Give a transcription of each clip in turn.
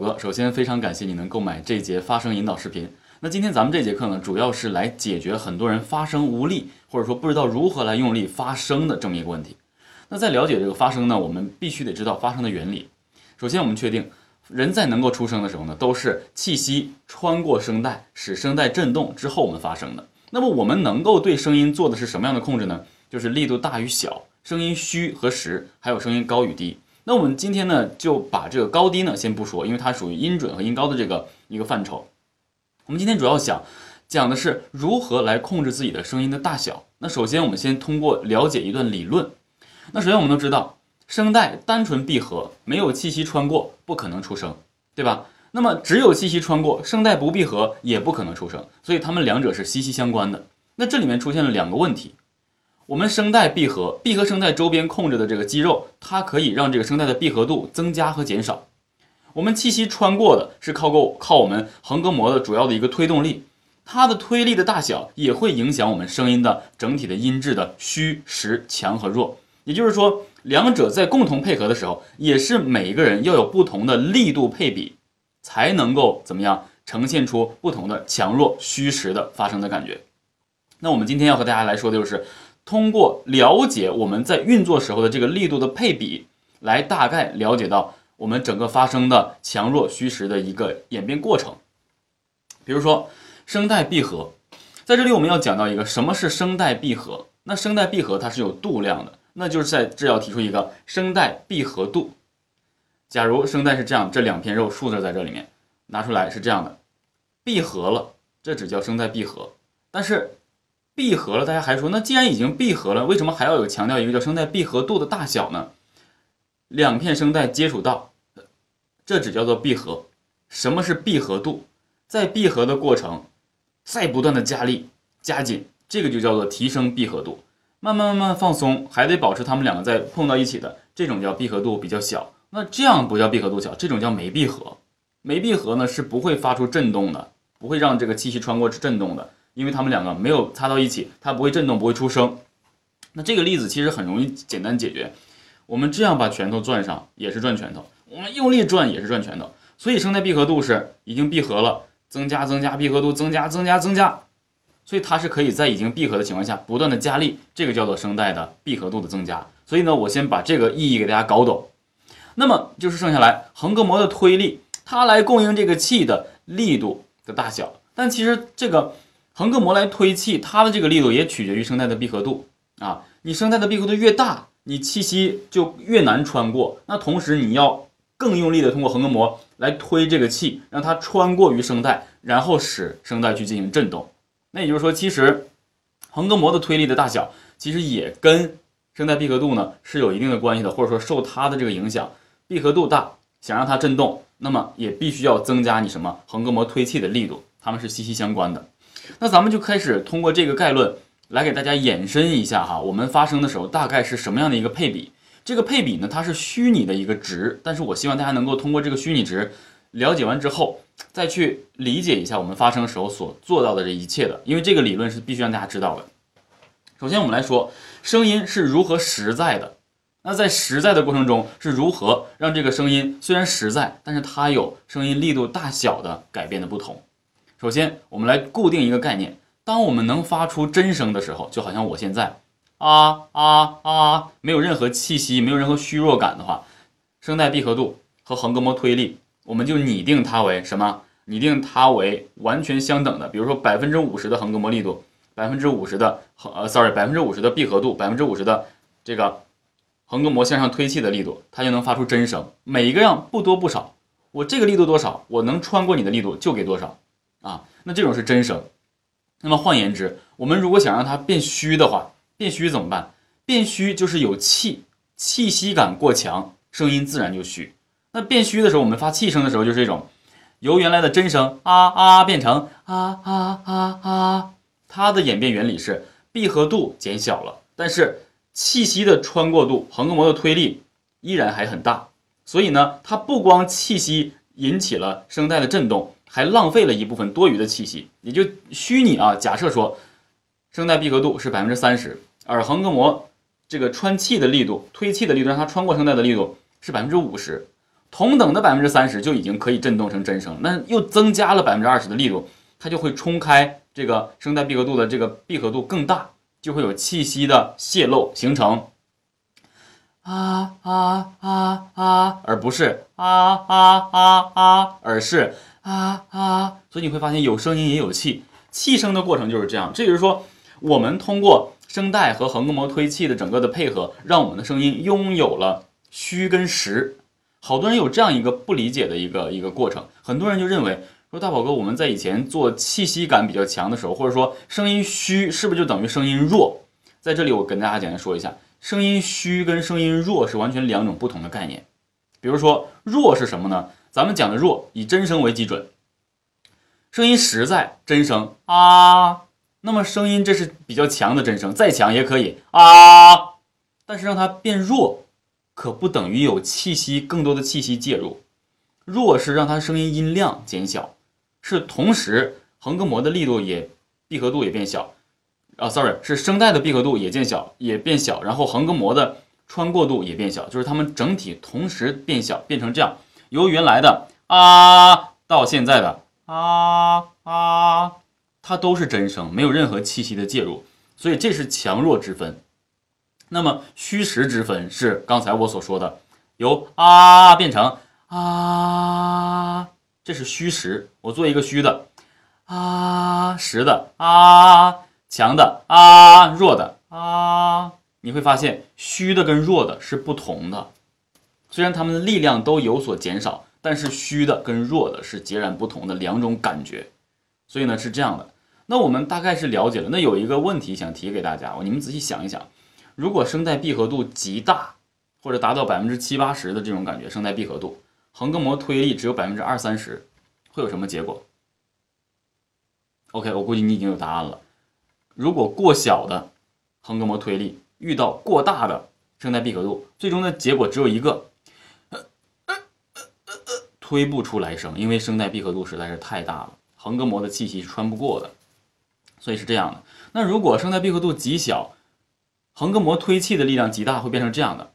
哥，首先非常感谢你能购买这节发声引导视频。那今天咱们这节课呢，主要是来解决很多人发声无力，或者说不知道如何来用力发声的这么一个问题。那在了解这个发声呢，我们必须得知道发声的原理。首先，我们确定人在能够出声的时候呢，都是气息穿过声带，使声带振动之后我们发声的。那么我们能够对声音做的是什么样的控制呢？就是力度大与小，声音虚和实，还有声音高与低。那我们今天呢，就把这个高低呢先不说，因为它属于音准和音高的这个一个范畴。我们今天主要想讲的是如何来控制自己的声音的大小。那首先，我们先通过了解一段理论。那首先我们都知道，声带单纯闭合，没有气息穿过，不可能出声，对吧？那么只有气息穿过，声带不闭合也不可能出声，所以它们两者是息息相关的。那这里面出现了两个问题：我们声带闭合，闭合声带周边控制的这个肌肉，它可以让这个声带的闭合度增加和减少。我们气息穿过的是靠够靠我们横膈膜的主要的一个推动力，它的推力的大小也会影响我们声音的整体的音质的虚实强和弱。也就是说，两者在共同配合的时候，也是每一个人要有不同的力度配比，才能够怎么样呈现出不同的强弱虚实的发生的感觉。那我们今天要和大家来说的就是，通过了解我们在运作时候的这个力度的配比，来大概了解到我们整个发声的强弱虚实的一个演变过程。比如说，声带闭合，在这里我们要讲到一个什么是声带闭合。那声带闭合它是有度量的。那就是在这要提出一个声带闭合度。假如声带是这样，这两片肉竖着在这里面，拿出来是这样的，闭合了，这只叫声带闭合。但是闭合了，大家还说，那既然已经闭合了，为什么还要有强调一个叫声带闭合度的大小呢？两片声带接触到，这只叫做闭合。什么是闭合度？在闭合的过程，再不断的加力加紧，这个就叫做提升闭合度。慢慢慢慢放松，还得保持它们两个在碰到一起的这种叫闭合度比较小。那这样不叫闭合度小，这种叫没闭合。没闭合呢是不会发出震动的，不会让这个气息穿过震动的，因为它们两个没有擦到一起，它不会震动，不会出声。那这个例子其实很容易简单解决。我们这样把拳头转上也是转拳头，我们用力转也是转拳头。所以声带闭合度是已经闭合了，增加增加闭合度，增加增加增加。所以它是可以在已经闭合的情况下不断的加力，这个叫做声带的闭合度的增加。所以呢，我先把这个意义给大家搞懂。那么就是剩下来横膈膜的推力，它来供应这个气的力度的大小。但其实这个横膈膜来推气，它的这个力度也取决于声带的闭合度啊。你声带的闭合度越大，你气息就越难穿过。那同时你要更用力的通过横膈膜来推这个气，让它穿过于声带，然后使声带去进行震动。那也就是说，其实横膈膜的推力的大小，其实也跟声带闭合度呢是有一定的关系的，或者说受它的这个影响。闭合度大，想让它振动，那么也必须要增加你什么横膈膜推气的力度，它们是息息相关的。那咱们就开始通过这个概论来给大家延伸一下哈，我们发声的时候大概是什么样的一个配比？这个配比呢，它是虚拟的一个值，但是我希望大家能够通过这个虚拟值了解完之后。再去理解一下我们发声时候所做到的这一切的，因为这个理论是必须让大家知道的。首先，我们来说声音是如何实在的。那在实在的过程中，是如何让这个声音虽然实在，但是它有声音力度大小的改变的不同。首先，我们来固定一个概念：当我们能发出真声的时候，就好像我现在啊啊啊，没有任何气息，没有任何虚弱感的话，声带闭合度和横膈膜推力。我们就拟定它为什么？拟定它为完全相等的。比如说百分之五十的横膈膜力度，百分之五十的横呃，sorry，百分之五十的闭合度，百分之五十的这个横膈膜向上推气的力度，它就能发出真声。每一个样不多不少，我这个力度多少，我能穿过你的力度就给多少啊。那这种是真声。那么换言之，我们如果想让它变虚的话，变虚怎么办？变虚就是有气，气息感过强，声音自然就虚。那变虚的时候，我们发气声的时候，就是这种，由原来的真声啊啊变成啊啊啊啊，它的演变原理是闭合度减小了，但是气息的穿过度、横膈膜的推力依然还很大，所以呢，它不光气息引起了声带的震动，还浪费了一部分多余的气息。也就虚拟啊，假设说声带闭合度是百分之三十，而横膈膜这个穿气的力度、推气的力度，让它穿过声带的力度是百分之五十。同等的百分之三十就已经可以振动成真声，那又增加了百分之二十的力度，它就会冲开这个声带闭合度的这个闭合度更大，就会有气息的泄漏形成啊啊啊啊，而不是啊啊啊啊，而是啊啊，所以你会发现有声音也有气，气声的过程就是这样。这就是说，我们通过声带和横膈膜推气的整个的配合，让我们的声音拥有了虚跟实。好多人有这样一个不理解的一个一个过程，很多人就认为说大宝哥，我们在以前做气息感比较强的时候，或者说声音虚，是不是就等于声音弱？在这里我跟大家简单说一下，声音虚跟声音弱是完全两种不同的概念。比如说弱是什么呢？咱们讲的弱以真声为基准，声音实在真声啊，那么声音这是比较强的真声，再强也可以啊，但是让它变弱。可不等于有气息更多的气息介入，弱是让它声音音量减小，是同时横膈膜的力度也闭合度也变小，啊，sorry，是声带的闭合度也减小也变小，然后横膈膜的穿过度也变小，就是它们整体同时变小，变成这样，由原来的啊到现在的啊啊，它都是真声，没有任何气息的介入，所以这是强弱之分。那么虚实之分是刚才我所说的，由啊变成啊，这是虚实。我做一个虚的啊，实的啊，强的啊，弱的啊，你会发现虚的跟弱的是不同的。虽然它们的力量都有所减少，但是虚的跟弱的是截然不同的两种感觉。所以呢是这样的。那我们大概是了解了。那有一个问题想提给大家，你们仔细想一想。如果声带闭合度极大，或者达到百分之七八十的这种感觉，声带闭合度，横膈膜推力只有百分之二三十，会有什么结果？OK，我估计你已经有答案了。如果过小的横膈膜推力遇到过大的声带闭合度，最终的结果只有一个，推不出来声，因为声带闭合度实在是太大了，横膈膜的气息是穿不过的，所以是这样的。那如果声带闭合度极小，横膈膜推气的力量极大，会变成这样的，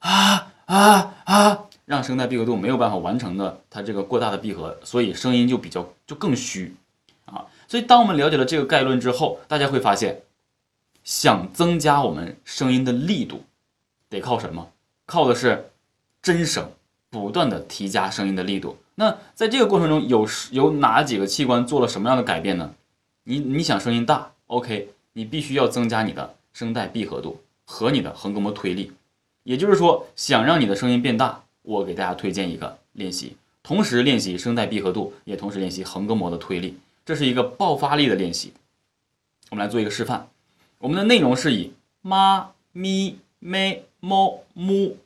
啊啊啊，让声带闭合度没有办法完成的它这个过大的闭合，所以声音就比较就更虚啊。所以当我们了解了这个概论之后，大家会发现，想增加我们声音的力度，得靠什么？靠的是真声，不断的提加声音的力度。那在这个过程中，有有哪几个器官做了什么样的改变呢？你你想声音大，OK，你必须要增加你的。声带闭合度和你的横膈膜推力，也就是说，想让你的声音变大，我给大家推荐一个练习，同时练习声带闭合度，也同时练习横膈膜的推力，这是一个爆发力的练习。我们来做一个示范，我们的内容是以妈咪咩猫木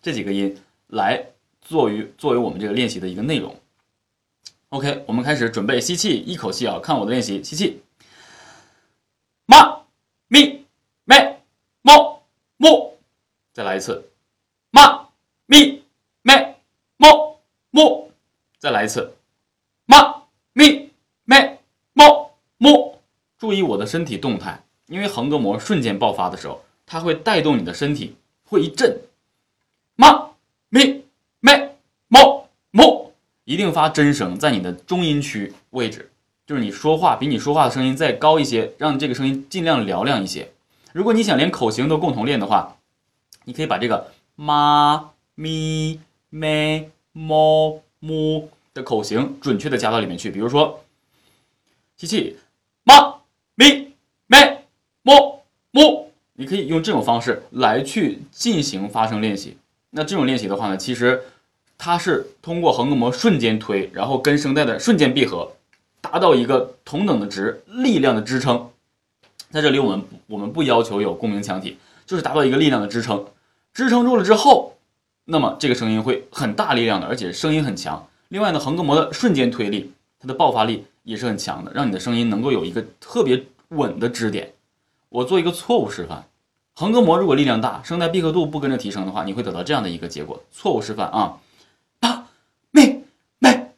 这几个音来作为作为我们这个练习的一个内容。OK，我们开始准备吸气，一口气啊，看我的练习，吸气，妈咪。木，再来一次，妈咪咩木木，再来一次，妈咪咩木木。注意我的身体动态，因为横膈膜瞬间爆发的时候，它会带动你的身体会一震。妈咪，一定发真声，在你的中音区位置，就是你说话比你说话的声音再高一些，让这个声音尽量嘹亮一些。如果你想连口型都共同练的话，你可以把这个妈咪咩猫木的口型准确的加到里面去。比如说，吸气，妈咪咩猫木，你可以用这种方式来去进行发声练习。那这种练习的话呢，其实它是通过横膈膜瞬间推，然后跟声带的瞬间闭合，达到一个同等的值力量的支撑。在这里，我们我们不要求有共鸣腔体，就是达到一个力量的支撑，支撑住了之后，那么这个声音会很大力量的，而且声音很强。另外呢，横膈膜的瞬间推力，它的爆发力也是很强的，让你的声音能够有一个特别稳的支点。我做一个错误示范，横膈膜如果力量大，声带闭合度不跟着提升的话，你会得到这样的一个结果。错误示范啊，咪咪，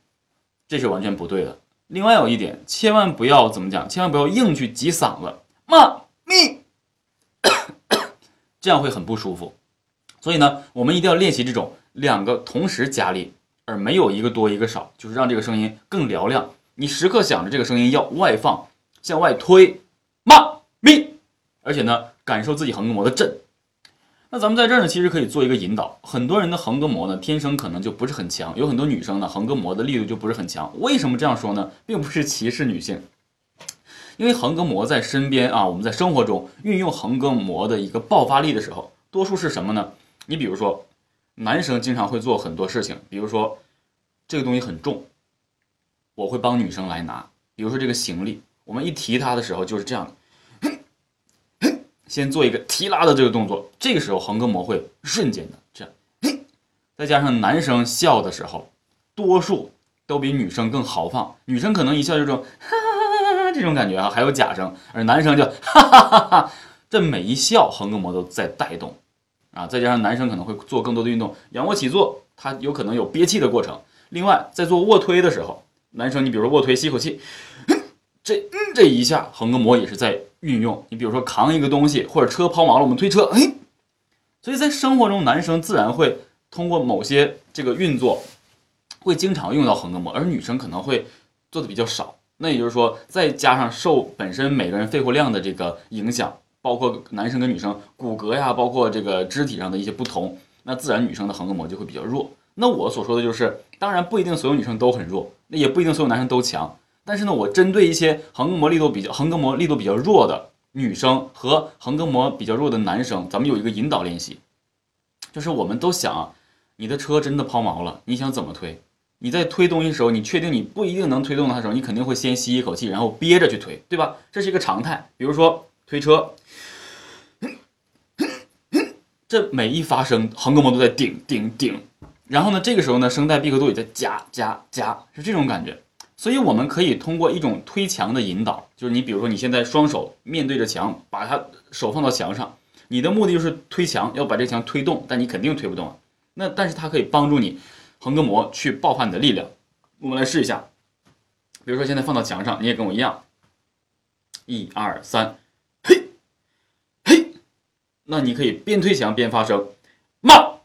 这是完全不对的。另外有一点，千万不要怎么讲，千万不要硬去挤嗓子。妈咪，这样会很不舒服，所以呢，我们一定要练习这种两个同时加力，而没有一个多一个少，就是让这个声音更嘹亮。你时刻想着这个声音要外放，向外推，妈咪，而且呢，感受自己横膈膜的震。那咱们在这儿呢，其实可以做一个引导。很多人的横膈膜呢，天生可能就不是很强，有很多女生呢，横膈膜的力度就不是很强。为什么这样说呢？并不是歧视女性，因为横膈膜在身边啊，我们在生活中运用横膈膜的一个爆发力的时候，多数是什么呢？你比如说，男生经常会做很多事情，比如说这个东西很重。我会帮女生来拿，比如说这个行李，我们一提它的时候就是这样的，先做一个提拉的这个动作，这个时候横膈膜会瞬间的这样，再加上男生笑的时候，多数都比女生更豪放，女生可能一笑就这种哈哈哈哈这种感觉啊，还有假声，而男生就哈哈哈哈，这每一笑横膈膜都在带动，啊，再加上男生可能会做更多的运动，仰卧起坐，他有可能有憋气的过程，另外在做卧推的时候。男生，你比如说卧推，吸口气，这这一下横膈膜也是在运用。你比如说扛一个东西，或者车抛锚了，我们推车，哎，所以在生活中，男生自然会通过某些这个运作，会经常用到横膈膜，而女生可能会做的比较少。那也就是说，再加上受本身每个人肺活量的这个影响，包括男生跟女生骨骼呀，包括这个肢体上的一些不同，那自然女生的横膈膜就会比较弱。那我所说的就是，当然不一定所有女生都很弱。那也不一定所有男生都强，但是呢，我针对一些横膈膜力度比较横膈膜力度比较弱的女生和横膈膜比较弱的男生，咱们有一个引导练习，就是我们都想，你的车真的抛锚了，你想怎么推？你在推东西的时候，你确定你不一定能推动它的时候，你肯定会先吸一口气，然后憋着去推，对吧？这是一个常态。比如说推车，这每一发声，横膈膜都在顶顶顶。然后呢，这个时候呢，声带闭合度也在加加加，是这种感觉。所以我们可以通过一种推墙的引导，就是你比如说你现在双手面对着墙，把它手放到墙上，你的目的就是推墙，要把这墙推动，但你肯定推不动啊。那但是它可以帮助你横膈膜去爆发你的力量。我们来试一下，比如说现在放到墙上，你也跟我一样，一二三，嘿，嘿，那你可以边推墙边发声，骂。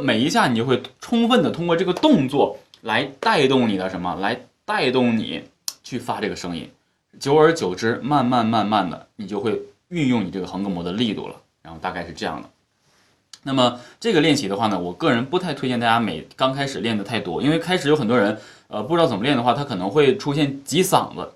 每一下，你就会充分的通过这个动作来带动你的什么，来带动你去发这个声音。久而久之，慢慢慢慢的，你就会运用你这个横膈膜的力度了。然后大概是这样的。那么这个练习的话呢，我个人不太推荐大家每刚开始练的太多，因为开始有很多人呃不知道怎么练的话，他可能会出现挤嗓子，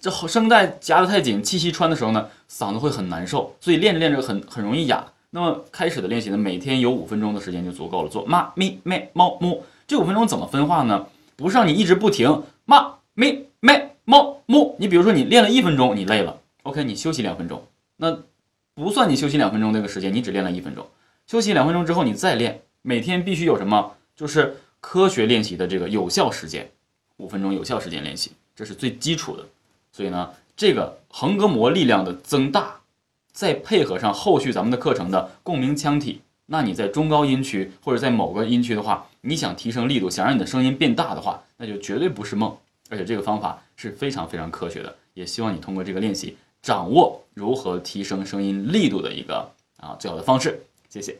这声带夹得太紧，气息穿的时候呢，嗓子会很难受，所以练着练着很很容易哑。那么开始的练习呢，每天有五分钟的时间就足够了。做妈咪咩猫木，这五分钟怎么分化呢？不是让你一直不停妈咪咩猫木。你比如说你练了一分钟，你累了，OK，你休息两分钟，那不算你休息两分钟那个时间，你只练了一分钟。休息两分钟之后你再练，每天必须有什么？就是科学练习的这个有效时间，五分钟有效时间练习，这是最基础的。所以呢，这个横膈膜力量的增大。再配合上后续咱们的课程的共鸣腔体，那你在中高音区或者在某个音区的话，你想提升力度，想让你的声音变大的话，那就绝对不是梦。而且这个方法是非常非常科学的，也希望你通过这个练习，掌握如何提升声音力度的一个啊最好的方式。谢谢。